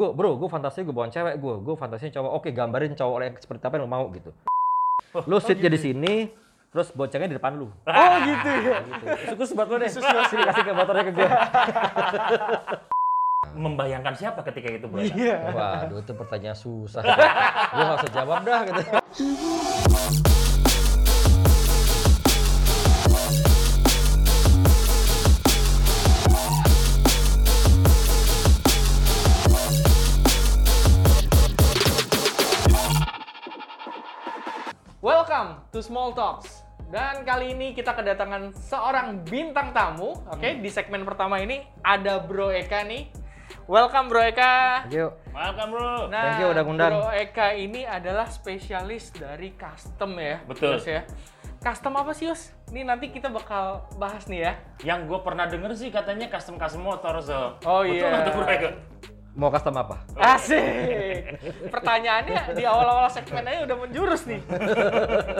gue bro gue fantasi gue bawa cewek gue gue fantasinya cowok. Oke gambarin cowok yang seperti apa yang lo mau gitu. Lo sit jadi sini terus boncengnya di depan lu. Oh gitu. Ya. gitu. Terus buat lo deh. Sini kasih ke motornya ke gue Membayangkan siapa ketika itu, Bro? Iya. waduh itu pertanyaan susah. Gue gak usah jawab dah gitu to Small Talks. Dan kali ini kita kedatangan seorang bintang tamu. Oke, di segmen pertama ini ada Bro Eka nih. Welcome Bro Eka. thank you Welcome, Bro. Nah, Thank you udah ngundang. Bro Eka ini adalah spesialis dari custom ya. Betul. Yus ya. Custom apa sih Yus? Ini nanti kita bakal bahas nih ya. Yang gue pernah denger sih katanya custom-custom motor, so. Oh, Betul iya. tuh, Bro Eka? Mau custom apa Asik. Pertanyaannya di awal-awal segmen aja udah menjurus nih.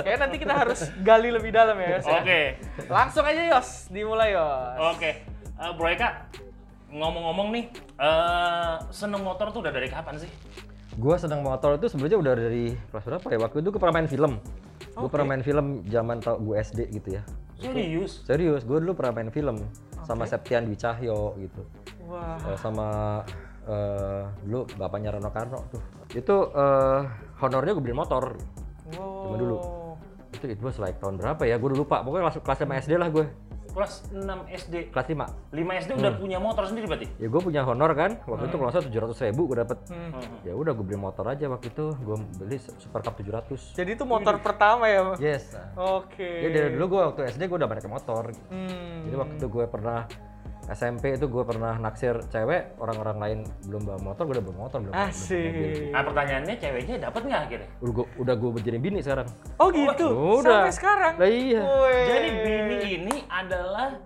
Kayaknya nanti kita harus gali lebih dalam ya Yos. ya. Oke. Langsung aja Yos, dimulai Yos. Oke. Eh, Bro Eka, ngomong-ngomong nih, eh seneng motor tuh udah dari kapan sih? gue senang motor itu sebenarnya udah dari kelas berapa ya waktu itu gue pernah main film gue Oke. pernah main film zaman tau gue SD gitu ya Serius? serius gue dulu pernah main film sama Septian Dwi Cahyo gitu Wah. Eh, sama eh, dulu bapaknya Rano Karno tuh itu eh, honornya gue beli motor Wow. Cuma dulu. itu itu was like tahun berapa ya gue udah lupa pokoknya kelas kelas 5 SD lah gue Kelas 6 SD. kelas 5 5 SD udah punya motor sendiri berarti? ya gue punya honor kan waktu itu kalau tujuh ratus ribu gue dapet Hmm. ya udah gue beli motor aja waktu itu gue beli Super Cup 700 Jadi itu motor pertama ya? Yes Oke. Ya dari dulu gue waktu SD gue udah pakai motor. Hmm. Jadi waktu itu gue pernah SMP itu gue pernah naksir cewek, orang-orang lain belum bawa motor, gue udah bawa motor, belum. Asik. Nah pertanyaannya ceweknya dapat nggak akhirnya? Udah gue udah gue jadi bini sekarang. Oh gitu. Udah. Sampai sekarang. Lah iya. Wih. Jadi bini ini adalah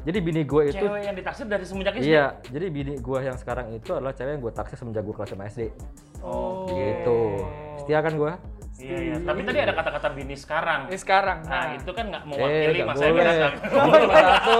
Jadi bini gue itu cewek yang ditaksir dari semenjak SD? Iya, jadi bini gue yang sekarang itu adalah cewek yang gue taksir semenjak gue kelas 5 SD. Oh. Gitu. Setia kan gue? Iya, iya. Tapi tadi ada kata-kata bini sekarang. Ini sekarang. Nah, itu kan nggak Eh, mewakili nggak Mas. Emil datang. Satu.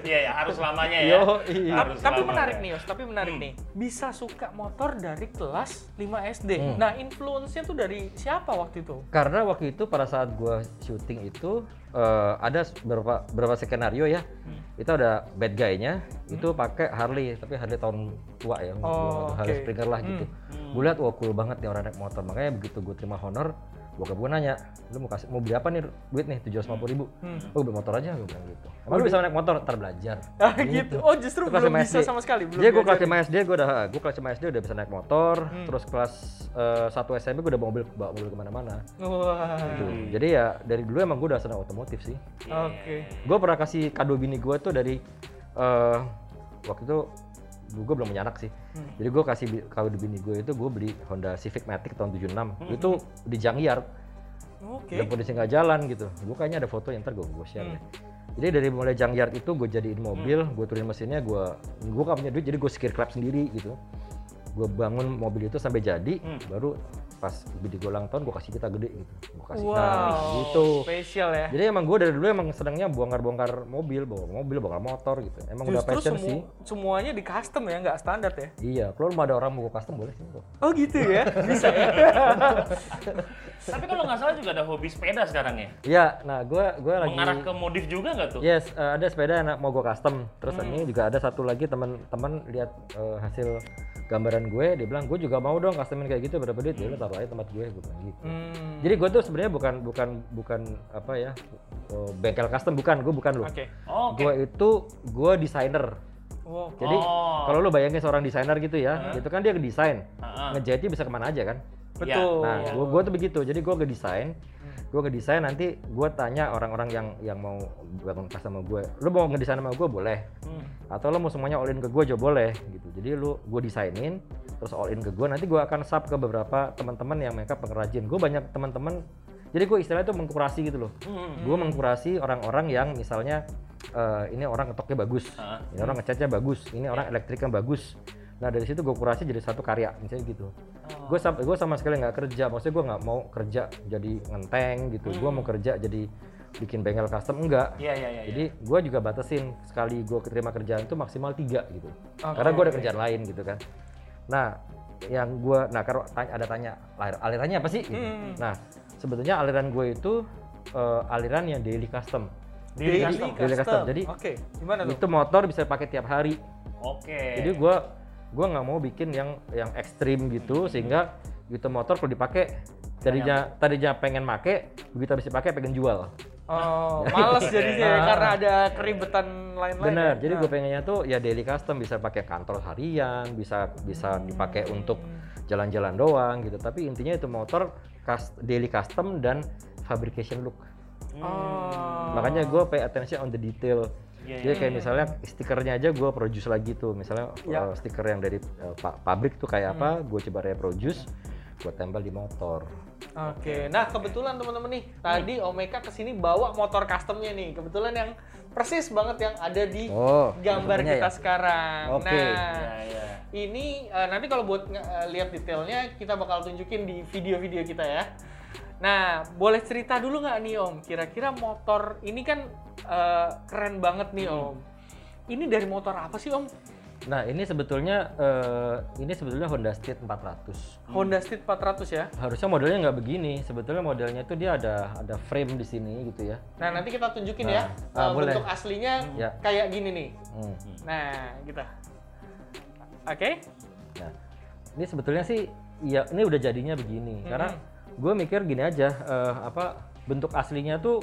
Iya, ya, harus lamanya ya. Yo, iya. Harus tapi lamanya. menarik nih, Yos. Tapi menarik Hmm. nih. Bisa suka motor dari kelas 5 SD. Hmm. Nah, influence-nya tuh dari siapa waktu itu? Karena waktu itu pada saat gue syuting itu eh, ada beberapa beberapa skenario ya. Hmm. Itu ada bad guy-nya itu pakai Harley, tapi Harley tahun tua ya, Oh, Harley oke. Springer lah gitu. Hmm. Gue lihat wah cool banget nih orang naik motor. Makanya begitu gue terima honor, bokap gue nanya, lu mau kasih mau beli apa nih duit nih tujuh ratus ribu? Hmm. Oh beli motor aja, gue bilang gitu. Emang lu bisa naik motor? Ntar belajar. Ah, gitu. Oh, justru kelas belum lima bisa sama sekali. Belum Jadi gue kelas. 5 SD gue udah gue kelas 5 SD udah bisa naik motor, Hmm. terus kelas eh, 1 SMP gue udah bawa mobil bawa mobil ke mana-mana. Wah. Gitu. Jadi ya dari dulu emang gue udah senang otomotif sih. Oke. Gue pernah kasih kado bini gue tuh dari eh waktu itu gue belum punya anak sih. Hmm. Jadi gue kasih bi- kado bini gue itu gue beli Honda Civic Matic tahun 76. Itu di Junkyard Oke. dan kondisi nggak jalan gitu. Gue kayaknya ada foto yang ntar gue share. Hmm. deh. Jadi dari mulai Junkyard itu gue jadiin mobil, gue turunin mesinnya, gue gue gak punya duit jadi gue skir clap sendiri gitu. Gue bangun mobil itu sampai jadi, Hmm. baru pas bini gue ulang tahun gue kasih kita gede gitu. Gue kasih Wow. nah, gitu. Spesial ya. Jadi emang gue dari dulu emang senangnya bongkar-bongkar mobil, bawa mobil, bongkar motor gitu. Emang udah Justru passion semu- sih. semuanya di custom ya, nggak standar ya? Iya, kalau mau ada orang mau gue custom boleh sih. Oh gitu ya, bisa ya? Tapi kalau nggak salah juga ada hobi sepeda sekarang ya? Iya, nah gue gue lagi Mengarah ke modif juga nggak tuh? Yes, eh, ada sepeda yang mau gue custom. Terus Hmm. ini juga ada satu lagi teman-teman lihat eh, hasil gambaran gue, dia bilang gue juga mau dong customin kayak gitu berapa duit? Ya udah taruh aja tempat gue, gue bilang gitu. Hmm. Jadi gue tuh sebenarnya bukan bukan bukan apa ya eh, bengkel custom bukan, gue bukan loh. Oke. Oh, Oke. Gue itu gue desainer. Wow. Jadi Oh. kalau lu bayangin seorang desainer gitu ya, itu kan dia ngedesain, Heeh. ngejahitnya bisa ke mana aja kan. Betul. Nah, Iya. gue gue tuh begitu. Jadi gue ngedesain, Hmm. Gue ngedesain nanti gue tanya orang-orang yang yang mau bangun sama gue, lu mau ngedesain sama gue boleh, Hmm. atau lu mau semuanya all in ke gue juga boleh gitu. Jadi lu gue desainin, terus all in ke gue, nanti gue akan sub ke beberapa teman-teman yang mereka pengrajin. Gue banyak teman-teman, jadi gue istilahnya tuh mengkurasi gitu loh. Hmm. Gue mengkurasi orang-orang yang misalnya eh, ini orang ketoknya bagus, Ah. ini orang ngecatnya bagus, ini orang elektriknya bagus. Nah dari situ gue kurasi jadi satu karya misalnya gitu. Gue sama gue sama sekali nggak kerja, maksudnya gue nggak mau kerja jadi ngenteng gitu. Gue mau kerja jadi bikin bengkel custom enggak. Iya iya iya. Jadi gue juga batasin sekali gue terima kerjaan tuh maksimal tiga gitu. Oke, Karena gue ada oke. kerjaan lain gitu kan. Nah, yang gue, nah kalau tanya- ada tanya alir- alirannya apa sih? gitu. Hmm. Nah, sebetulnya aliran gue itu eh, aliran yang daily custom. Daily Daily custom. Daily custom. Jadi gimana tuh? itu motor bisa pakai tiap hari. Oke. Jadi gue gua nggak mau bikin yang yang ekstrim gitu sehingga gitu motor kalau dipakai tadinya tadinya pengen make begitu habis dipakai pengen jual. Oh, males jadinya ya, Ah. karena ada keribetan lain-lain. Bener. ya? Jadi Nah. gue pengennya tuh ya daily custom bisa pakai kantor harian, bisa bisa dipakai untuk jalan-jalan doang gitu. Tapi intinya itu motor daily custom dan fabrication look. Oh. Makanya gue pay attention on the detail. Iya, Jadi kayak misalnya stikernya aja gue produce lagi tuh. Misalnya Ya. uh, stiker yang dari uh, pa- pabrik tuh kayak apa, gue coba reproduce, gue tempel di motor. Oke, nah kebetulan teman-teman nih, tadi Omeka ke sini bawa motor customnya nih, kebetulan yang persis banget yang ada di Oh, gambar kita ya? sekarang. Oke. Nah, Iya iya. ini eh, nanti kalau buat eh, lihat detailnya kita bakal tunjukin di video-video kita ya. Nah, boleh cerita dulu nggak nih Om? Kira-kira motor ini kan eh, keren banget nih Om. Ini dari motor apa sih Om? Nah ini sebetulnya uh, ini sebetulnya Honda Street 400. Honda Street 400 ya. Harusnya modelnya nggak begini. Sebetulnya modelnya itu dia ada ada frame di sini gitu ya. Nah, nanti kita tunjukin Nah, ya boleh. bentuk aslinya Ya. kayak gini nih. Hmm. Nah, kita. Oke. Nah, ini sebetulnya sih ya ini udah jadinya begini. Hmm. Karena gue mikir gini aja, eh, apa bentuk aslinya tuh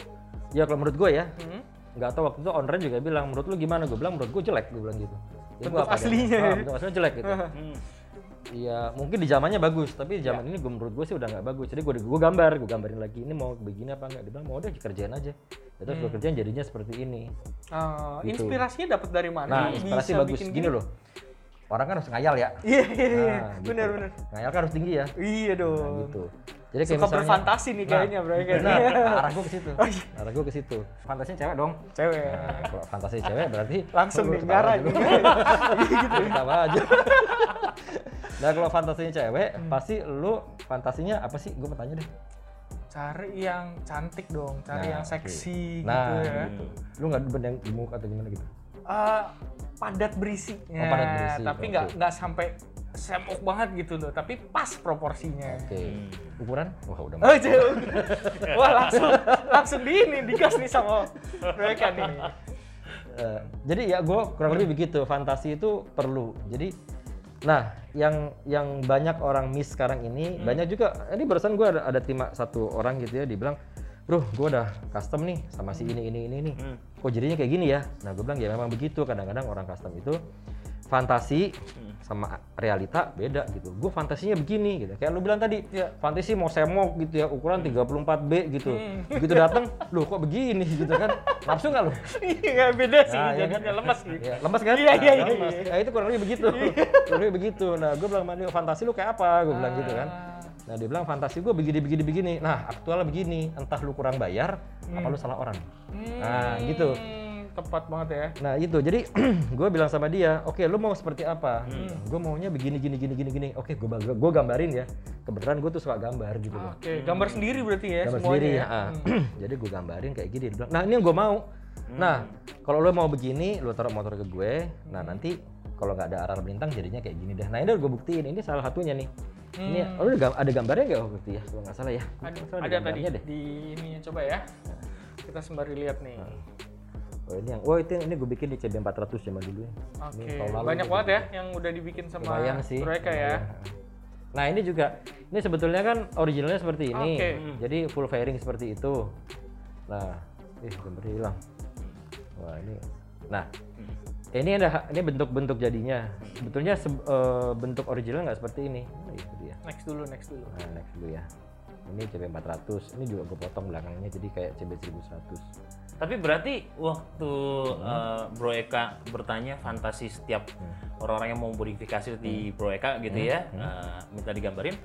ya kalau menurut gue ya, Hmm. nggak tahu waktu itu owner juga bilang menurut lu gimana? Gue bilang menurut gue jelek, gue bilang gitu. Ya, Bentuk apa deh? aslinya. Ah, bentuk aslinya jelek gitu. Hmm. Iya, mungkin di zamannya bagus, tapi di Ya. zaman ini gue menurut gue sih udah nggak bagus. Jadi gue gue gambar, gue gambarin lagi ini mau begini apa enggak. Dia bilang mau udah dikerjain aja. Ya, terus gue kerjain jadinya seperti ini. Oh, Gitu. inspirasinya dapat dari mana? Nah, Bisa inspirasi bagus bikin gini loh. Orang kan harus ngayal ya. Iya, iya, iya. Nah, gitu. Benar, benar. Ngayal kan harus tinggi ya. Iya Nah, dong. gitu. Jadi kayak Suka misalnya, berfantasi nih kayaknya, bro. Kayak Nah, gini. arah gue ke situ. Arah gue ke situ. Fantasinya cewek dong. Cewek. Nah, kalau fantasi cewek berarti Langsung nih, ngarah dulu. gitu. Ketawa aja. nah, kalau fantasinya cewek, pasti lu fantasinya apa sih? Gue mau tanya deh. Cari yang cantik dong, cari Nah, yang seksi Nah, gitu ya. gitu. Lu nggak yang gemuk atau gimana gitu? Eh, padat berisi. Oh, padat berisi, Tapi nggak nggak sampai semok banget gitu loh, tapi pas proporsinya. Oke. Ukuran? Wah, udah Oh, jauh. Wah, langsung langsung di ini digas nih sama mereka nih. Eh, jadi ya gue kurang lebih begitu fantasi itu perlu jadi nah yang yang banyak orang miss sekarang ini banyak juga ini barusan gue ada ada terima satu orang gitu ya dibilang bro gue udah custom nih sama si ini ini ini ini Hmm. Kok jadinya kayak gini ya nah gue bilang ya memang begitu kadang-kadang orang custom itu fantasi sama realita beda gitu gue fantasinya begini gitu kayak lu bilang tadi Iya. fantasi mau semok gitu ya ukuran 34B gitu Hmm. begitu datang loh kok begini gitu kan nafsu nggak lu Iya, beda sih, Nah, ya jadinya kan? lemes nih. Ya, lemes kan? Iya, iya, Nah, iya, iya. Nah, itu kurang lebih begitu. kurang lebih begitu. Nah, gue bilang, "Mani, fantasi lu kayak apa? Gue bilang gitu kan. Ah. Nah, dia bilang, fantasi gue begini, begini, begini. Nah, aktualnya begini. Entah lu kurang bayar, apa lu salah orang. Nah, gitu. Hmm, Tepat banget ya. Nah, itu. Jadi, gue bilang sama dia, oke, lu mau seperti apa? Gue maunya begini, gini, gini, gini, gini. Oke, gue gue gambarin ya. Kebetulan gue tuh suka gambar gitu loh. Oke, gambar sendiri berarti ya gambar semuanya sendiri ya. ya. ah. Jadi gue gambarin kayak gini. Dia bilang, nah ini yang gue mau. Nah, kalau lo mau begini, lo taruh motor ke gue. Nah nanti kalau nggak ada arah melintang jadinya kayak gini deh. Nah ini udah gue buktiin. Ini salah satunya nih. Ini ada gam- ada gambarnya nggak waktu itu ya? Kalau nggak salah ya. Ada, salah ada tadi deh. di ini coba ya. Kita sembari lihat nih. Oh ini yang, oh itu yang ini gue bikin di CB 400 zaman dulu ya. Oke, lalu banyak gua banget ya yang udah dibikin sama Lumayan sih. mereka ya. Nah ini juga, ini sebetulnya kan originalnya seperti ini. Oke. Jadi full fairing seperti itu. Nah, ih gambarnya hilang. Wah ini, nah ini ada ini bentuk-bentuk jadinya. Sebetulnya se- eh, bentuk original nggak seperti ini. Nah, itu dia. Next dulu, next dulu. Nah next dulu ya. Ini CB 400. Ini juga gue potong belakangnya jadi kayak CB 1100. Tapi berarti waktu eh, Bro Eka bertanya fantasi setiap orang-orang yang mau modifikasi di Bro Eka gitu ya, eh, minta digambarin,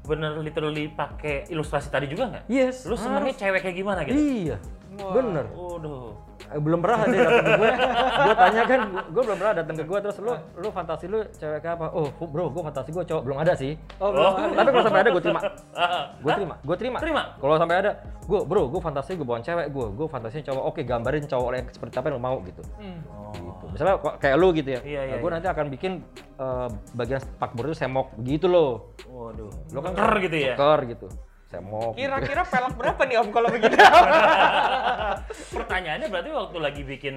bener literally pakai ilustrasi tadi juga nggak? Yes. Lu senengnya cewek kayak gimana gitu? Iya. Wah. Bener. Waduh. Eh, belum pernah dia datang ke gue. gue tanya kan, gue belum pernah datang ke gue terus lu lu fantasi lu cewek apa? Oh, bro, gue fantasi gue cowok belum ada sih. Oh, belum Oh. Tapi kalau sampai ada gue terima. Gue terima, gue terima. Terima? Kalau sampai ada, gue bro, gue fantasi gue bawa cewek gue, gue fantasinya cowok. Oke, gambarin cowok yang seperti apa yang lo mau gitu. Hmm. Oh. Gitu. Misalnya kayak lu gitu ya. Iya, iya, gue iya. nanti akan bikin eh, bagian spakbor itu semok begitu loh. Waduh. Lo kan Ker gitu ya? Ker gitu. Semok. Kira-kira pelak berapa nih Om kalau begitu? Pertanyaannya berarti waktu lagi bikin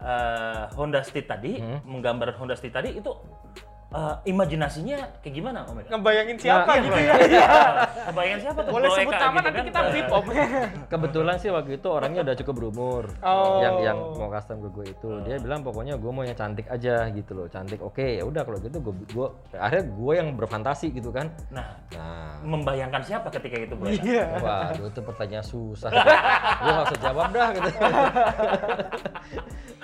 eh, Honda Street tadi, Hmm. menggambar Honda Street tadi itu eh, imajinasinya kayak gimana Om Eka? Ngebayangin siapa Nah, gitu iya, ya? Kebayang siapa tuh? Boleh sebut nama gitu nanti kan? kita blip Om. Kebetulan sih waktu itu orangnya udah cukup berumur. Oh. Yang yang mau custom ke gue itu, dia bilang pokoknya gue mau yang cantik aja gitu loh, cantik. Oke, ya udah kalau gitu gue gue akhirnya gue yang berfantasi gitu kan. Nah, Nah, membayangkan siapa ketika itu Bro Eka? Iya. Waduh, itu pertanyaan susah. gue gak usah jawab dah gitu.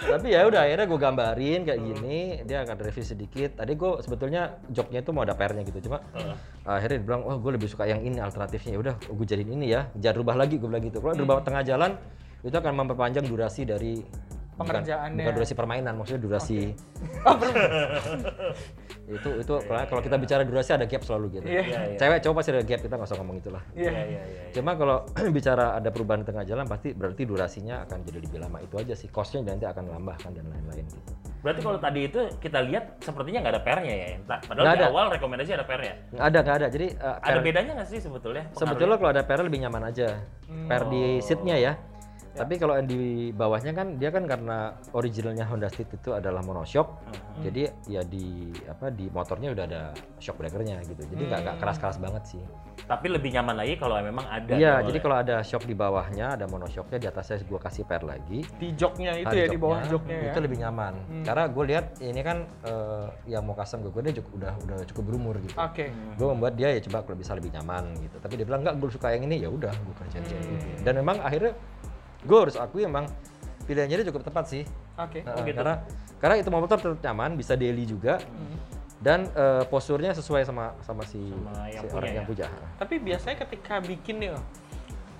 Tapi ya udah akhirnya gue gambarin kayak gini, dia akan review sedikit. Tadi gue sebetulnya joknya itu mau ada pairnya gitu, cuma akhirnya dia bilang, oh gue lebih suka yang ini alternatifnya. Ya udah, gue jadiin ini ya, jangan rubah lagi gue bilang gitu. Kalau rubah tengah jalan, itu akan memperpanjang durasi dari bukan- Pengerjaannya. bukan, durasi permainan, maksudnya durasi Oh, belum. itu itu kalau kalau kita bicara durasi ada gap selalu gitu. Iya, iya. Cewek cowok pasti ada gap, kita nggak usah ngomong itulah. Iya. Iya, iya, iya. Cuma kalau bicara ada perubahan di tengah jalan pasti berarti durasinya akan jadi lebih lama itu aja sih. Costnya nanti akan nambahkan dan lain-lain gitu. Berarti kalau tadi itu kita lihat sepertinya nggak ada pairnya ya? Padahal Nggak di ada. awal rekomendasi ada pairnya. Nggak ada nggak ada. Jadi uh, Ada bedanya nggak sih sebetulnya? sebetulnya kalau ada pair lebih nyaman aja. Pair di Oh. seatnya ya. Tapi kalau yang di bawahnya kan dia kan karena originalnya Honda Street itu adalah monoshock. Hmm. Jadi ya di apa di motornya udah ada shock breakernya gitu. Jadi nggak nggak keras-keras banget sih. Tapi lebih nyaman lagi kalau memang ada. di Iya, jadi kalau ada shock di bawahnya, ada monoshocknya di atasnya gua kasih pair lagi. Di joknya itu Ah, ya di bawah joknya ya. itu lebih nyaman karena gue lihat ini kan eh, yang mau custom ke gue dia cukup udah udah cukup berumur gitu Oke. gue membuat dia ya coba kalau bisa lebih nyaman gitu tapi dia bilang enggak gue suka yang ini ya udah gue kerjain kayak gitu dan memang akhirnya gue harus akui emang pilihannya dia cukup tepat sih Oke. Nah, gitu. karena karena itu motor tetap nyaman bisa daily juga Hmm. dan eh, posturnya sesuai sama sama si, Sama yang si punya orang ya? yang punya Tapi biasanya ketika bikin nih, Om,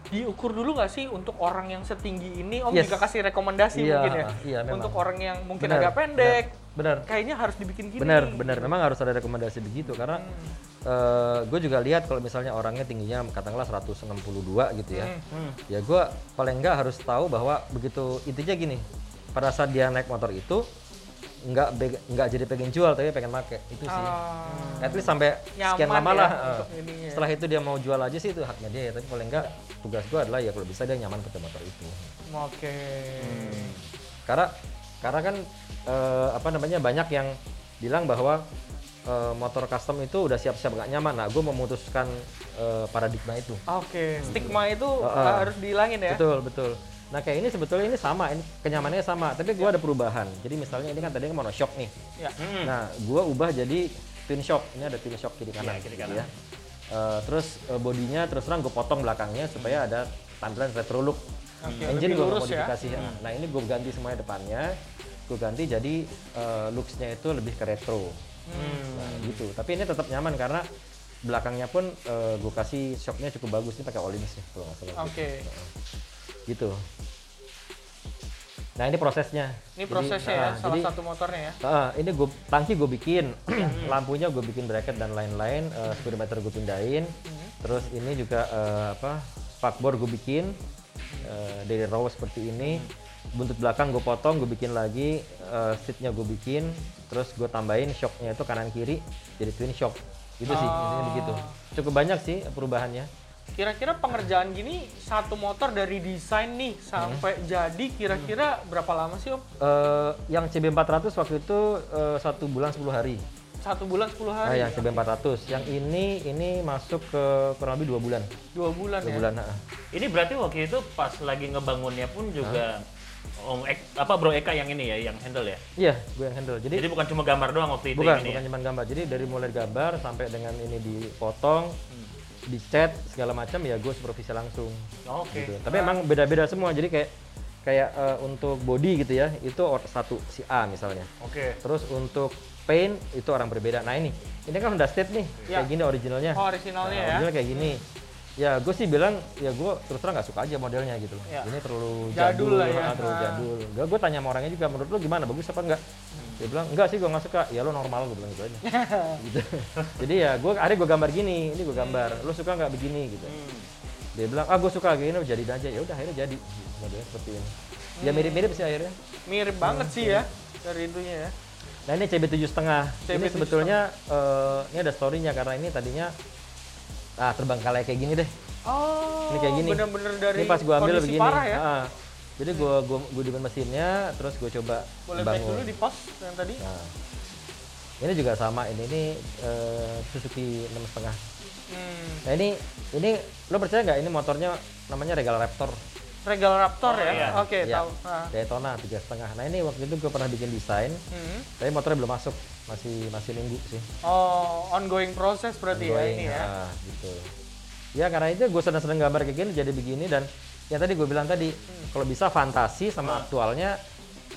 diukur dulu nggak sih untuk orang yang setinggi ini Om Yes. juga kasih rekomendasi Iya, mungkin ya? iya, memang. untuk orang yang mungkin Benar, agak pendek, benar kayaknya harus dibikin gini. benar benar memang harus ada rekomendasi begitu karena gue juga lihat kalau misalnya orangnya tingginya katakanlah 162 gitu ya Hmm. ya gue paling enggak harus tahu bahwa begitu intinya gini pada saat dia naik motor itu nggak nggak jadi pengen jual tapi pengen make itu sih Ah, at least sampai sekian lama ya lah eh. ininya. setelah itu dia mau jual aja sih itu haknya dia ya tapi paling enggak tugas gue adalah ya kalau bisa dia nyaman pakai motor itu Oke. karena karena kan eh, apa namanya banyak yang bilang bahwa eh, motor custom itu udah siap-siap nggak nyaman. Nah, gue memutuskan eh, paradigma itu. Oke, stigma itu Heeh. harus dihilangin ya. Betul betul. Nah kayak ini sebetulnya ini sama, ini kenyamanannya sama. Tapi gue ada perubahan. Jadi misalnya ini kan tadi kan monoshock nih. Ya. Hmm. Nah, gue ubah jadi twin shock. Ini ada twin shock kiri kanan. Iya, kiri gitu kanan. ya. Eh, terus eh, bodinya terus terang gue potong belakangnya supaya ada tampilan retro look. Oke, Engine gue ya. modifikasi. ya. Nah ini gue ganti semuanya depannya. Gue ganti jadi eh, looksnya itu lebih ke retro. Hmm. Nah gitu. Tapi ini tetap nyaman karena belakangnya pun eh, gue kasih shocknya cukup bagus. Ini pakai Olympus nih kalau nggak salah. Oke. Gitu. Nah ini prosesnya. Ini Jadi, prosesnya ya, ah, salah jadi, satu motornya ya. ah, ini gue tangki gue bikin, lampunya gue bikin bracket dan lain-lain, eh, speedometer gue pindahin, terus ini juga eh, apa spakbor gue bikin eh, dari raw seperti ini, buntut belakang gue potong, gue bikin lagi, eh, seatnya gue bikin, terus gue tambahin shocknya itu kanan kiri jadi twin shock, itu sih intinya Oh. begitu. Cukup banyak sih perubahannya. Kira-kira pengerjaan gini satu motor dari desain nih sampai Hmm. jadi kira-kira berapa lama sih Om? Eh, yang CB400 waktu itu eh, satu bulan 10 hari. Satu bulan 10 Nah, hari. yang CB400. Yang ini ini masuk ke kurang lebih dua bulan. Dua bulan Dua ya. bulan. Ini berarti waktu itu pas lagi ngebangunnya pun juga Om Ek, apa Bro Eka yang ini ya, yang handle ya. Iya, gue yang handle. Jadi, Jadi bukan cuma gambar doang waktu itu bukan ini bukan ya. cuma gambar. Jadi dari mulai gambar sampai dengan ini dipotong, dicat segala macam ya gue supervisi langsung. Oke. Gitu. Tapi emang beda-beda semua. Jadi kayak kayak eh, untuk body gitu ya, itu satu si A misalnya. Oke. Terus untuk paint itu orang berbeda. Nah ini, ini kan Honda State nih, Ya. kayak gini originalnya. Oh, originalnya Nah, ya. original kayak gini. Ya gue sih bilang, ya gue terus terang nggak suka aja modelnya gitu. loh. Ya. Ini terlalu Jadul jadul, lah ya. terlalu Ah. jadul. Gak gue tanya sama orangnya juga, menurut lu gimana, bagus apa enggak? Dia bilang, enggak sih gue nggak suka. Ya lo normal, gue bilang gitu aja. gitu. Jadi ya gue, akhirnya gue gambar gini, ini gue gambar. Lo suka nggak begini gitu. Hmm. Dia bilang, ah gue suka gini, jadiin aja. Ya udah akhirnya jadi modelnya seperti ini. Ya mirip-mirip sih akhirnya. Mirip banget sih ya dari itunya ya. Nah ini CB tujuh setengah. Ini CB7,5. sebetulnya eh, ini ada story-nya karena ini tadinya ah terbengkalai kayak gini deh. Oh, Ini kayak gini. Bener-bener dari ini pas gua ambil begini. parah ya. Ah, jadi gua gua gua di mesinnya, terus gua coba Boleh bangun. dulu di pos yang tadi. Nah, ini juga sama. Ini ini eh, Suzuki enam setengah. Hmm. Nah ini ini lo percaya nggak ini motornya namanya Regal Raptor. Regal Raptor Oh, ya. iya. Oke, Ya, tahu. Nah. Daytona tiga setengah. Nah ini waktu itu gue pernah bikin desain, Hmm. tapi motornya belum masuk, masih masih nunggu sih. Oh, ongoing proses berarti ya Ongoing, ini ya. ah, gitu. Ya karena itu gue seneng-seneng gambar kayak gini jadi begini dan yang tadi gue bilang tadi kalau bisa fantasi sama aktualnya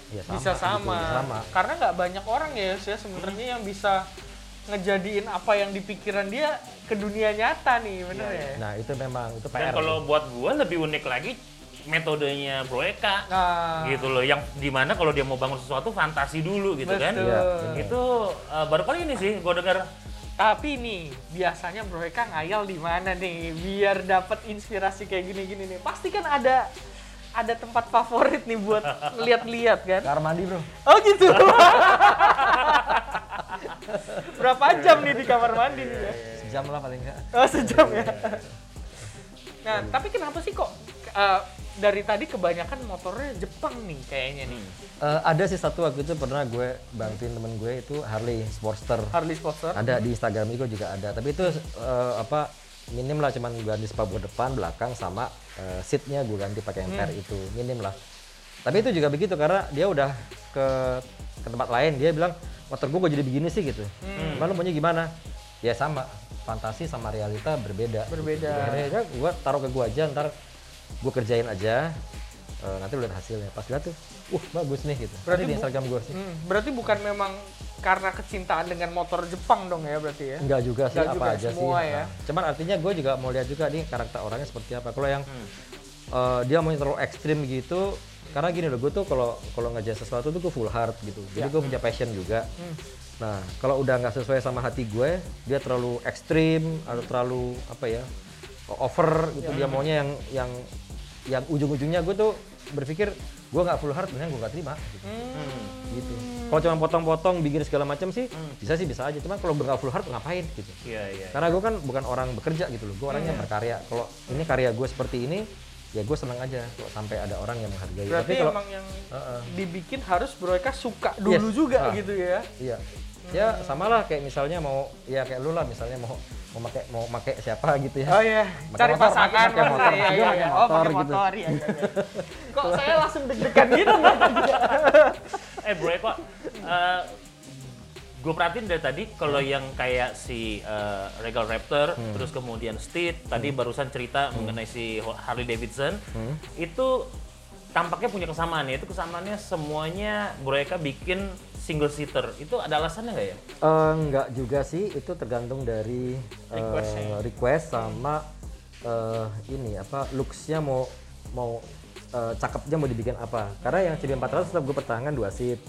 ya sama. bisa gitu, sama. sama. Karena nggak banyak orang ya, ya sebenarnya yang bisa ngejadiin apa yang di pikiran dia ke dunia nyata nih, bener ya. Nah itu memang itu Dan PR. kalau buat gua lebih unik lagi metodenya Bro Eka. Nah, gitu loh yang di mana kalau dia mau bangun sesuatu fantasi dulu gitu kan Betul. Iya, itu uh, baru kali ini sih gue dengar Tapi nih, biasanya Bro Eka ngayal di mana nih biar dapat inspirasi kayak gini-gini nih. Pasti kan ada ada tempat favorit nih buat lihat-lihat kan. kamar mandi bro. Oh gitu. Berapa jam nih di kamar mandi nih ya? Sejam lah paling enggak. Oh sejam ya. Nah, tapi kenapa sih kok eh, dari tadi kebanyakan motornya Jepang nih kayaknya nih. Eh, ada sih satu waktu itu pernah gue bantuin temen gue itu Harley Sportster. Harley Sportster. Ada di Instagram juga juga ada. Tapi itu eh, apa minim lah cuman gue ganti spakbor depan, belakang sama eh, seatnya gue ganti pakai yang pair itu minim lah. Tapi itu juga begitu karena dia udah ke ke tempat lain dia bilang motor gue kok jadi begini sih gitu. Hmm. Lalu maunya gimana? Ya sama fantasi sama realita berbeda. Berbeda. Gitu. Akhirnya gue taruh ke gue aja ntar gue kerjain aja. Eh, nanti lu lihat hasilnya. Pas lihat tuh, uh bagus nih gitu. Berarti di Instagram gue sih. Hmm, berarti bukan memang karena kecintaan dengan motor Jepang dong ya berarti ya? Enggak juga sih, Enggak apa juga, aja semua sih. ya. Nah, Cuman artinya gue juga mau lihat juga nih karakter orangnya seperti apa. Kalau yang eh, dia mau terlalu ekstrim gitu, karena gini loh, gue tuh kalau kalau ngerjain sesuatu tuh gue full heart gitu. Jadi gue punya passion juga. Nah, kalau udah nggak sesuai sama hati gue, dia terlalu ekstrim atau terlalu apa ya, over gitu. Dia maunya yang yang yang ujung-ujungnya gue tuh berpikir gue nggak full heart, mendingan gue nggak terima. Gitu. gitu. Kalau cuma potong-potong bikin segala macam sih bisa sih bisa aja. Cuman kalau nggak full heart ngapain gitu? iya iya Karena gue kan bukan orang bekerja gitu loh, gue orangnya berkarya. Kalau ini karya gue seperti ini, ya gue senang aja kalau sampai ada orang yang menghargai. Berarti Tapi kalau emang yang Heeh. dibikin harus Bro Eka suka dulu Yes. juga Ah. gitu ya? iya, ya sama lah kayak misalnya mau ya kayak lu lah misalnya mau mau pakai mau pakai siapa gitu ya. Oh iya, Pakai cari motor, pasangan pakai Mas. motor, Iya, dia iya, pakai iya. Oh, motor pakai gitu. motor iya, iya, iya. Kok saya langsung deg-degan gitu eh bro Eko uh, gue perhatiin dari tadi kalau yang kayak si uh, Regal Raptor terus kemudian Steed tadi barusan cerita mengenai si Harley Davidson itu tampaknya punya kesamaan ya itu kesamaannya semuanya bro Eka bikin single seater itu ada alasannya nggak ya Eh, enggak juga sih, itu tergantung dari eh, Request-nya. request sama eh, ini apa looksnya mau mau eh, cakepnya mau dibikin apa. Karena yang CB400 tetap gue pertahankan dua seat.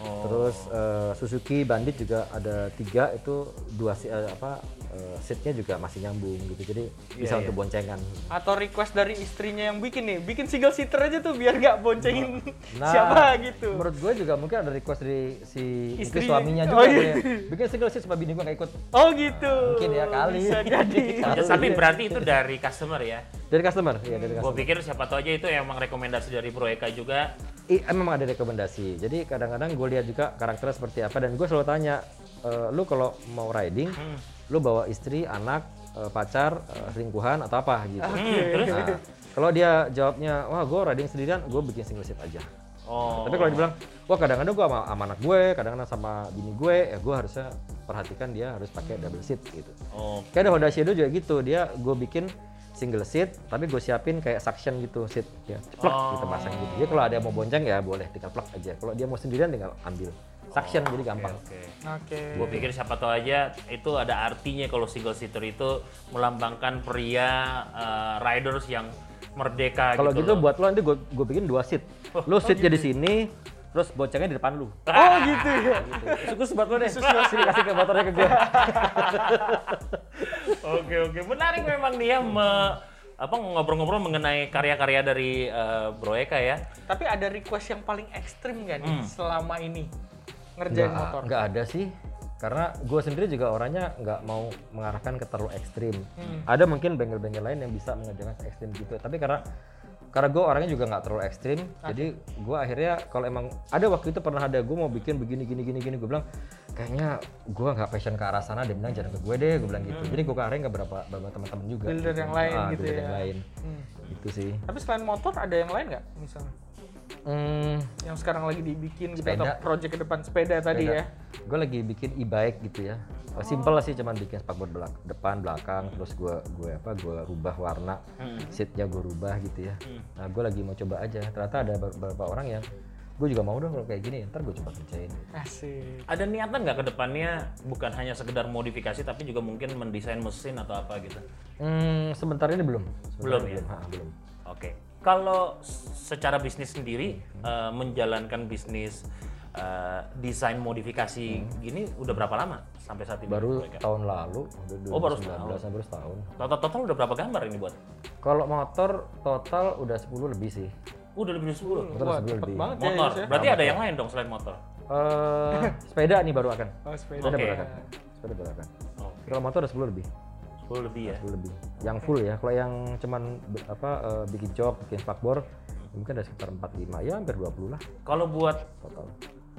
Terus eh, Suzuki Bandit juga ada tiga itu dua eh, apa eh, seatnya juga masih nyambung gitu. Jadi bisa iya. untuk boncengan. Atau request dari istrinya yang bikin nih, bikin single seater aja tuh biar nggak boncengin Nah, siapa gitu. Menurut gue juga mungkin ada request dari si Istri. suaminya Oh, juga iya. kayak, bikin single seat supaya bini gue nggak ikut. Oh gitu. Mungkin ya kali. Bisa jadi. Kali. tapi berarti itu dari customer ya Dari customer, ya dari customer. gue pikir siapa tahu aja itu emang rekomendasi dari bro Eka juga I, memang ada rekomendasi. Jadi kadang-kadang gue lihat juga karakternya seperti apa dan gue selalu tanya, "E, lu kalau mau riding, lu bawa istri, anak, e, pacar, e, selingkuhan atau apa gitu. Nah, kalau dia jawabnya, wah gue riding sendirian, gue bikin single seat aja. oh Tapi kalau dia bilang, wah kadang-kadang gue sama, sama anak gue, kadang-kadang sama bini gue, ya gue harusnya perhatikan dia harus pakai double seat gitu. oh Kayak ada Honda Shadow juga gitu, dia gue bikin single seat tapi gue siapin kayak suction gitu seat ya ceplok Oh. gitu pasang gitu jadi kalau ada yang mau bonceng ya boleh tinggal plug aja kalau dia mau sendirian tinggal ambil suction jadi gampang Oke. Oke. Gue pikir siapa tahu aja itu ada artinya kalau single seater itu melambangkan pria uh, riders yang merdeka kalau gitu. gitu loh. buat lo nanti gue gue bikin dua seat lo seatnya di sini terus boncengnya di depan lu Oh gitu ya. gitu. Khusus buat lo deh. Sini kasih ke motornya ke gue. Oke oke, menarik memang dia me- apa ngobrol-ngobrol mengenai karya-karya dari uh, Bro Eka ya. Tapi ada request yang paling ekstrim gak nih Hmm. selama ini ngerjain Nggak- motor? nggak ada sih. Karena gue sendiri juga orangnya nggak mau mengarahkan ke terlalu ekstrim. Hmm. Ada mungkin bengkel-bengkel lain yang bisa mengerjakan ekstrim gitu. Tapi karena karena gue orangnya juga nggak terlalu ekstrim, jadi gue akhirnya kalau emang ada waktu itu pernah ada gue mau bikin begini gini gini gini gue bilang kayaknya gue nggak passion ke arah sana dia bilang jangan ke gue deh gue bilang gitu. Jadi gue ke arahnya ke beberapa beberapa teman-teman juga. Hmm. Builder gitu. yang lain Ah, gitu ya. yang lain. Hmm. Itu sih. Tapi selain motor ada yang lain nggak misalnya? Hmm, Yang sekarang lagi dibikin gitu Sepeda. atau project ke depan sepeda, tadi ya? Gue lagi bikin e-bike gitu ya. Oh. Simple lah sih, cuman bikin spakboard belak depan, belakang, terus gue gue apa gue rubah warna, seatnya gue rubah gitu ya. Nah gue lagi mau coba aja. Ternyata ada beberapa orang yang gue juga mau dong kalau kayak gini. Ntar gue coba kerjain. Asik. Ada niatan nggak ke depannya bukan hanya sekedar modifikasi tapi juga mungkin mendesain mesin atau apa gitu? Hmm, sebentar ini belum. Sebentar Belum ini ya? Belum. Ha, belum. Oke. Kalau secara bisnis sendiri eh, menjalankan bisnis eh, desain modifikasi gini udah berapa lama sampai saat ini? Baru Bro Eka? tahun lalu, udah Oh, baru 2019, baru setahun. Total total udah berapa gambar ini buat? Kalau motor total udah 10 lebih sih. Udah lebih dari 10. Motor Wah, 10 cepet lebih. banget ya. Motor. Ya. Berarti ada yang lain dong selain motor. Eh, sepeda nih baru akan. Oh, sepeda. Sepeda Oke. baru akan. Sepeda baru akan. Kalau motor udah 10 lebih. 10 lebih ya. 10 lebih. Yang full ya. Kalau yang cuman apa eh, bikin jok, bikin spakbor mungkin ada sekitar 45 ya hampir 20 lah Kalau buat total.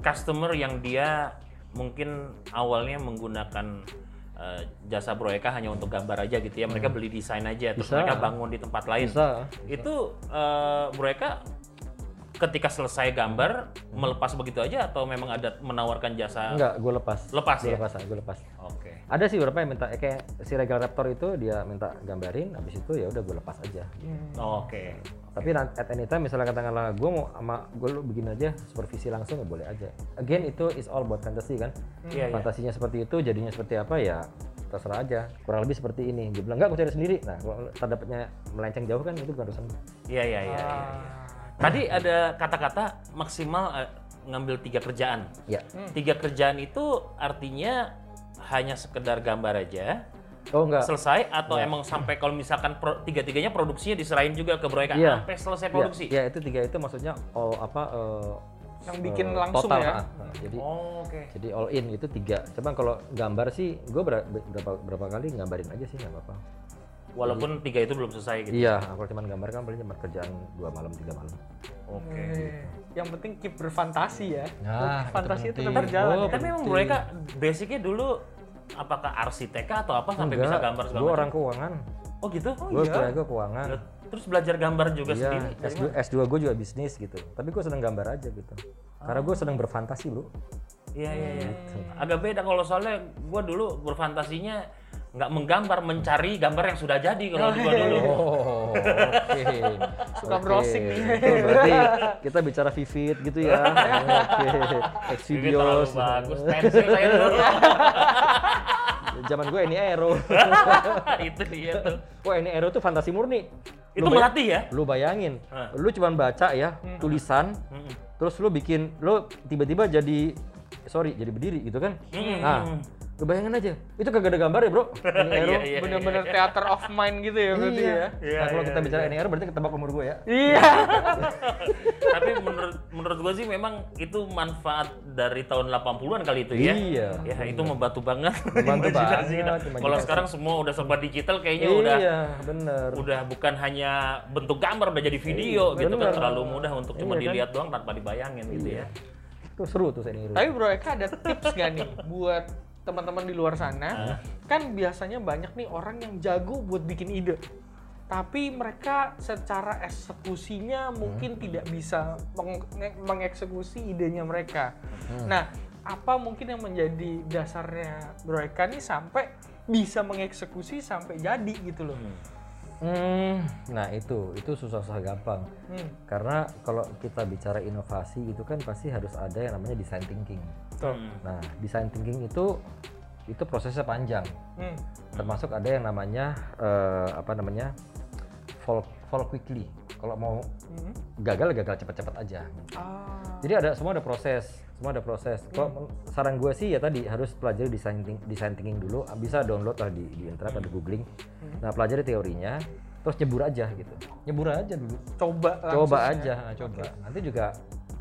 customer yang dia mungkin awalnya menggunakan eh, jasa Bro Eka hanya untuk gambar aja gitu ya, mereka beli desain aja, terus Bisa. mereka bangun di tempat lain. Bisa. Itu eh, Bro Eka ketika selesai gambar melepas begitu aja atau memang ada menawarkan jasa? Enggak, gue lepas. Lepas Gua ya? lepas, gue lepas. Oke. Ada sih beberapa yang minta eh, kayak si Regal Raptor itu dia minta gambarin, habis itu ya udah gue lepas aja. Oke. Tapi nanti at any time misalnya katakanlah gue mau sama gue lu begini aja supervisi langsung ya boleh aja. Again itu is all about fantasy kan. Iya, iya. Fantasinya seperti itu, jadinya seperti apa ya terserah aja. Kurang lebih seperti ini. Dia bilang enggak, gue cari sendiri. Nah, kalau terdapatnya melenceng jauh kan itu bukan urusan. Iya iya iya. iya, iya. Tadi ada kata-kata maksimal eh, ngambil tiga kerjaan. Ya. Tiga kerjaan itu artinya hanya sekedar gambar aja, Oh enggak. selesai atau emang sampai kalau misalkan pro- tiga-tiganya produksinya diserahin juga ke Bro Eka Iya. sampai selesai Ya, produksi. Ya, itu tiga itu maksudnya all apa eh, Yang bikin eh, langsung total, ya? ah. Nah, jadi Oh, Oke. jadi all in itu tiga. Coba kalau gambar sih, gue berapa berapa kali gambarin aja sih nggak apa-apa. Walaupun tiga itu belum selesai gitu. Iya, kalau cuma gambar kan paling cuma kerjaan dua malam tiga malam. Oke. Eh, Yang penting keep berfantasi ya. Nah, itu fantasi itu penting. tetap berjalan. Oh, ya. Tapi memang Bro Eka basicnya dulu apakah arsitek atau apa sampai bisa gambar segala gue macam? orang keuangan. Oh gitu? gue kuliah gue keuangan. Terus belajar gambar juga Iya, sendiri? dari S2, S2 gue juga bisnis gitu. Tapi gue seneng gambar aja gitu. Karena gue seneng berfantasi bro. Iya iya iya. Agak beda kalau soalnya gua dulu berfantasinya nggak menggambar, mencari gambar yang sudah jadi kalau gua dulu. Oh, oke. Suka Oke. browsing nih. Itu berarti kita bicara Vivid gitu ya. Oke. Terlalu Xvideos. bagus. Pensil saya dulu. Zaman gue ini Aero. itu dia tuh. Wah ini Aero tuh fantasi murni. Itu Lu melatih ya? Lu bayangin, Hah. lu cuman baca ya tulisan, Mm-mm. terus lu bikin, lu tiba-tiba jadi sorry jadi berdiri gitu kan? Mm-mm. Nah, lu bayangin aja, itu kagak ada gambar ya bro? Ini Aero. Iya, iya, Bener-bener theater of mind gitu ya berarti Iya. ya. Iya, nah, kalau iya, kita bicara ini Aero berarti ketebak umur gue ya. Iya. Tapi menurut menurut gua sih memang itu manfaat dari tahun 80-an kali itu ya. Iya. Ya itu membantu banget. Membantu banget, kita. Kalau sekarang semua udah serba digital kayaknya udah Iya, bener. udah bukan hanya bentuk gambar udah jadi video gitu kan bener. terlalu mudah untuk cuma Iya, kan? dilihat doang tanpa dibayangin gitu ya. Itu seru tuh saya Aero. Tapi Bro Eka ada tips gak nih buat teman-teman di luar sana? Kan biasanya banyak nih orang yang jago buat bikin ide. Tapi mereka secara eksekusinya mungkin tidak bisa meng- mengeksekusi idenya mereka. Nah, apa mungkin yang menjadi dasarnya Bro Eka nih sampai bisa mengeksekusi sampai jadi gitu loh. Hmm, nah itu itu susah-susah gampang. Hmm. Karena kalau kita bicara inovasi itu kan pasti harus ada yang namanya design thinking. Betul. Nah, design thinking itu itu prosesnya panjang. Hmm. Termasuk ada yang namanya eh, apa namanya fall fall quickly. Kalau mau Hmm. gagal gagal cepat-cepat aja. Ah. Jadi ada semua ada proses, semua ada proses. Kalau men- saran gue sih ya tadi harus pelajari design think- design thinking dulu. Bisa download lah di di internet ada googling. Nah pelajari teorinya, terus nyebur aja gitu. Nyebur aja dulu. Coba Coba langsung aja, ya. nah, coba. Nanti juga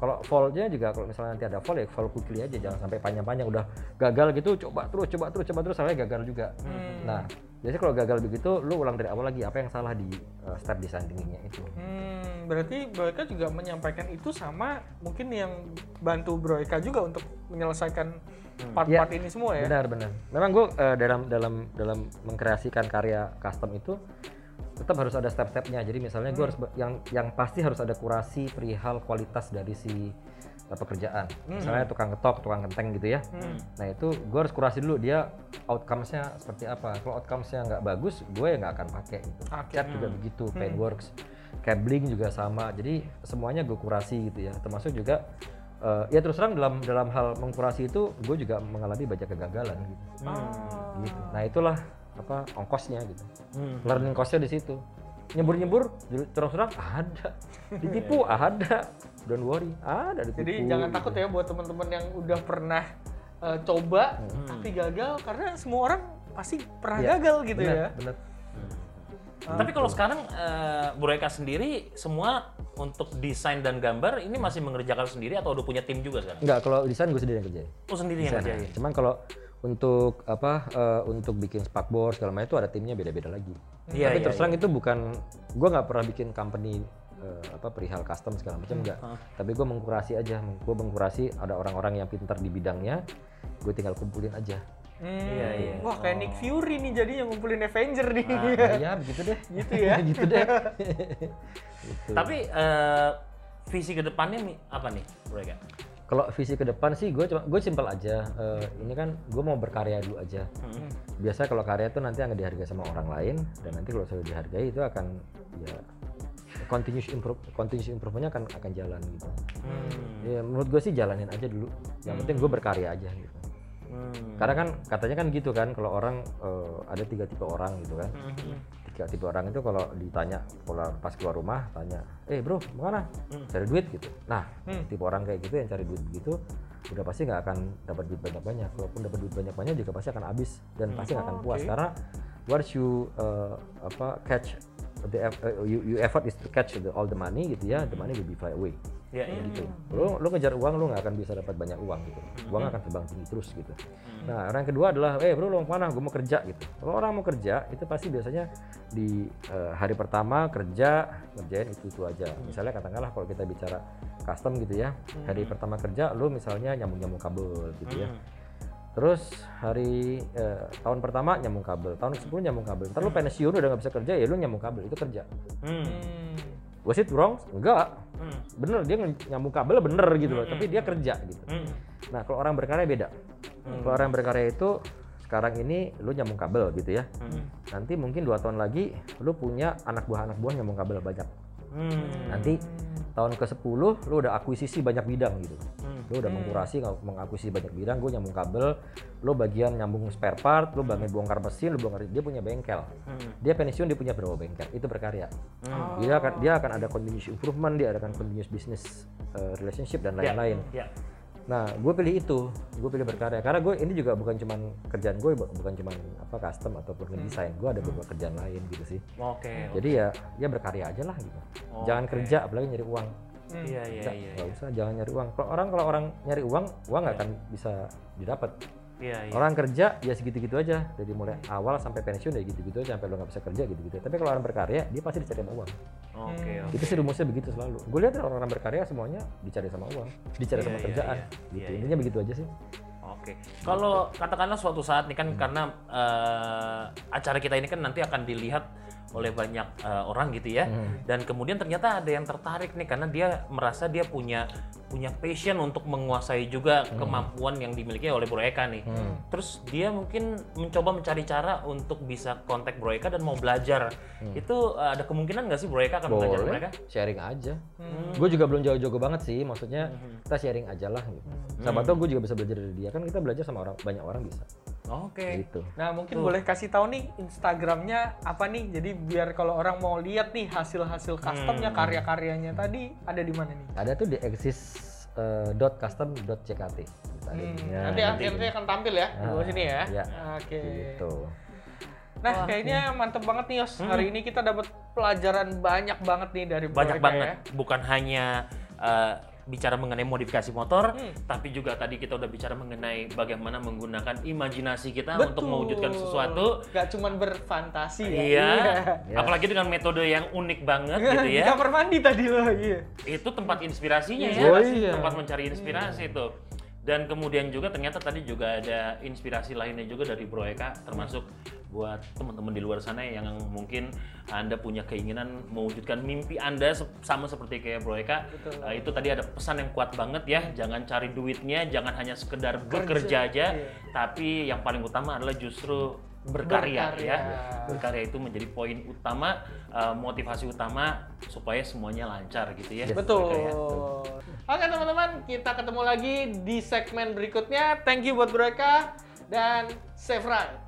kalau fallnya juga kalau misalnya nanti ada fall ya fall quickly aja, jangan sampai panjang-panjang udah gagal gitu. Coba terus, coba terus, coba terus sampai gagal juga. Hmm. Nah biasanya kalau gagal begitu, lu ulang dari awal lagi apa yang salah di uh, step design thinkingnya itu. Hmm, berarti Bro Eka juga menyampaikan itu sama mungkin yang bantu Bro Eka juga untuk menyelesaikan part-part ini semua ya. Benar benar. Memang gue dalam dalam dalam mengkreasikan karya custom itu tetap harus ada step-stepnya. Jadi misalnya gue harus yang yang pasti harus ada kurasi perihal kualitas dari si uh, pekerjaan. Misalnya tukang ketok, tukang genteng gitu ya. Hmm. Nah itu gue harus kurasi dulu dia outcomes-nya seperti apa. Kalau outcomes-nya nggak bagus, gue ya nggak akan pakai. Gitu. Oke. Cat juga begitu, Paintworks, cabling juga sama. Jadi semuanya gue kurasi gitu ya. Termasuk juga eh, ya terus terang dalam dalam hal mengkurasi itu gue juga mengalami banyak kegagalan gitu. Ah. Gitu. Nah itulah apa ongkosnya gitu. Hmm. Learning cost-nya di situ. Nyebur-nyebur jujur- terus terang ada. Ditipu ada. Don't worry, ada ditipu. Jadi jangan gitu. takut ya buat teman-teman yang udah pernah eh, coba Hmm. tapi gagal karena semua orang pasti pernah Iya, gagal gitu benar, ya. Benar. Tapi kalau sekarang uh, Bu Reka sendiri semua untuk desain dan gambar ini masih mengerjakan sendiri atau udah punya tim juga sekarang? Enggak, kalau desain gue sendiri yang kerjain. Oh sendiri yang Desain. ngerjain. Cuman kalau untuk apa eh, untuk bikin spakbor segala macam itu ada timnya beda-beda lagi. Iya, Tapi iya, terus terang itu bukan gue nggak pernah bikin company eh, apa perihal custom segala macam enggak. Tapi gue mengkurasi aja, gue mengkurasi ada orang-orang yang pintar di bidangnya, gue tinggal kumpulin aja. Hmm. Iya, iya. Wah kayak Nick Fury nih jadinya ngumpulin Avenger nih. Nah, ya begitu deh. Gitu ya? gitu deh. Gitu. Tapi uh, visi ke depannya nih apa nih Bu Reka? Kalau visi ke depan sih gue cuma gue simpel aja. Eh, ini kan gue mau berkarya dulu aja. Hmm. Biasa kalau karya itu nanti akan dihargai sama orang lain dan nanti kalau sudah dihargai itu akan ya continuous improve continuous improvement-nya akan akan jalan gitu. Hmm. Ya menurut gue sih jalanin aja dulu. Yang penting gue berkarya aja gitu. Hmm. Karena kan katanya kan gitu kan kalau orang eh, ada tiga tipe orang gitu kan. Hmm. Tiga tipe orang itu kalau ditanya kalau pas keluar rumah tanya, "Eh, Bro, mana? Hmm. Cari duit gitu." Nah, Hmm. tipe orang kayak gitu yang cari duit begitu udah pasti nggak akan dapat duit banyak-banyak. Kalaupun dapat duit banyak-banyak juga pasti akan habis dan pasti nggak akan puas oke. karena once you uh, apa catch the uh, you, you effort is to catch the, all the money gitu ya, the money will be fly away. Ya, ya. Gitu. Lu lu ngejar uang lu nggak akan bisa dapat banyak uang gitu. Uang akan terbang tinggi terus gitu. Nah, orang yang kedua adalah, eh bro, lu mau ke mana? Gue mau kerja gitu. Kalau orang mau kerja, itu pasti biasanya di eh, hari pertama kerja ngerjain itu itu aja. Misalnya katakanlah kalau kita bicara custom gitu ya, hari pertama kerja, lu misalnya nyambung nyambung kabel gitu ya. Hmm. Terus hari eh, tahun pertama nyambung kabel, tahun ke 10 nyambung kabel. Ntar lu pensiun udah nggak bisa kerja ya lu nyambung kabel itu kerja. Hmm. Hmm. Was it wrong? Enggak. Hmm. Bener dia nyambung kabel bener gitu loh, tapi dia kerja gitu. Hmm. Nah, kalau orang berkarya beda. Kalau orang berkarya itu sekarang ini lu nyambung kabel gitu ya. Hmm. Nanti mungkin dua tahun lagi lu punya anak buah anak buah nyambung kabel banyak. Hmm. Nanti tahun ke-10 lu udah akuisisi banyak bidang gitu. Hmm. Lu udah mengkurasi ng- mengakuisisi banyak bidang, gue nyambung kabel, lu bagian nyambung spare part, lu bagian bongkar mesin, lu bongkar dia punya bengkel. Hmm. Dia pensiun dia punya berapa bengkel. Itu berkarya. Hmm. Dia akan dia akan ada continuous improvement, dia akan continuous business uh, relationship dan lain-lain. Ya. Nah, gue pilih itu, gue pilih berkarya karena gue ini juga bukan cuman kerjaan gue, bukan cuman apa custom ataupun desain, gue ada beberapa kerjaan lain gitu sih. Oke. Jadi ya, ya berkarya aja lah gitu. Jangan Oke. kerja, apalagi nyari uang. Iya, iya, Nggak, iya. nggak usah, jangan nyari uang. Kalau orang kalau orang nyari uang, uang nggak akan bisa didapat. Iya, iya. Orang kerja ya segitu-gitu aja, dari mulai awal sampai pensiun ya gitu-gitu aja, sampai lo nggak bisa kerja gitu-gitu. Tapi kalau orang berkarya, dia pasti dicari sama uang. Oke, oke. Itu sih rumusnya begitu selalu. Gue lihat orang-orang berkarya semuanya dicari sama uang, dicari Iya, sama iya, kerjaan. iya. Gitu. Iya, iya. Intinya begitu aja sih. Oke. Kalau katakanlah suatu saat nih kan karena eh, acara kita ini kan nanti akan dilihat oleh banyak uh, orang gitu ya. Dan kemudian ternyata ada yang tertarik nih karena dia merasa dia punya punya passion untuk menguasai juga kemampuan yang dimiliki oleh Bro Eka nih. Terus dia mungkin mencoba mencari cara untuk bisa kontak Bro Eka dan mau belajar. Itu uh, ada kemungkinan nggak sih Bro Eka akan belajar Boleh, mereka? sharing aja. Gue juga belum jauh-jauh banget sih, maksudnya kita sharing aja lah gitu. Siapa tau gue juga bisa belajar dari dia, kan kita belajar sama orang banyak orang bisa. Oke. Gitu. Nah mungkin boleh kasih tahu nih Instagramnya apa nih? Jadi biar kalau orang mau lihat nih hasil-hasil customnya, karya-karyanya tadi ada di mana nih? Ada tuh di exist eh, dot custom dot ckt. Hmm, nanti nanti akan tampil ya di bawah sini ya. Ya. Oke. Gitu. Nah kayaknya mantep banget nih Yos. Hari ini kita dapat pelajaran banyak banget nih dari banyak banget ya. bukan hanya uh, bicara mengenai modifikasi motor Hmm. tapi juga tadi kita udah bicara mengenai bagaimana menggunakan imajinasi kita Betul. untuk mewujudkan sesuatu Gak cuman berfantasi ya. iya Iya. apalagi dengan metode yang unik banget gitu Di ya kamar mandi tadi loh, iya. itu tempat inspirasinya Iya. ya Oh, iya. tempat mencari inspirasi tuh dan kemudian juga ternyata tadi juga ada inspirasi lainnya juga dari Bro Eka termasuk buat teman-teman di luar sana yang mungkin anda punya keinginan mewujudkan mimpi anda sama seperti kayak Bro Eka. Eh, itu tadi ada pesan yang kuat banget ya jangan cari duitnya jangan hanya sekedar bekerja aja iya. tapi yang paling utama adalah justru berkarya, Berkarya. ya berkarya itu menjadi poin utama eh, motivasi utama supaya semuanya lancar gitu ya Betul. Berkarya. Oke teman-teman, kita ketemu lagi di segmen berikutnya. Thank you buat Bro Eka dan ride.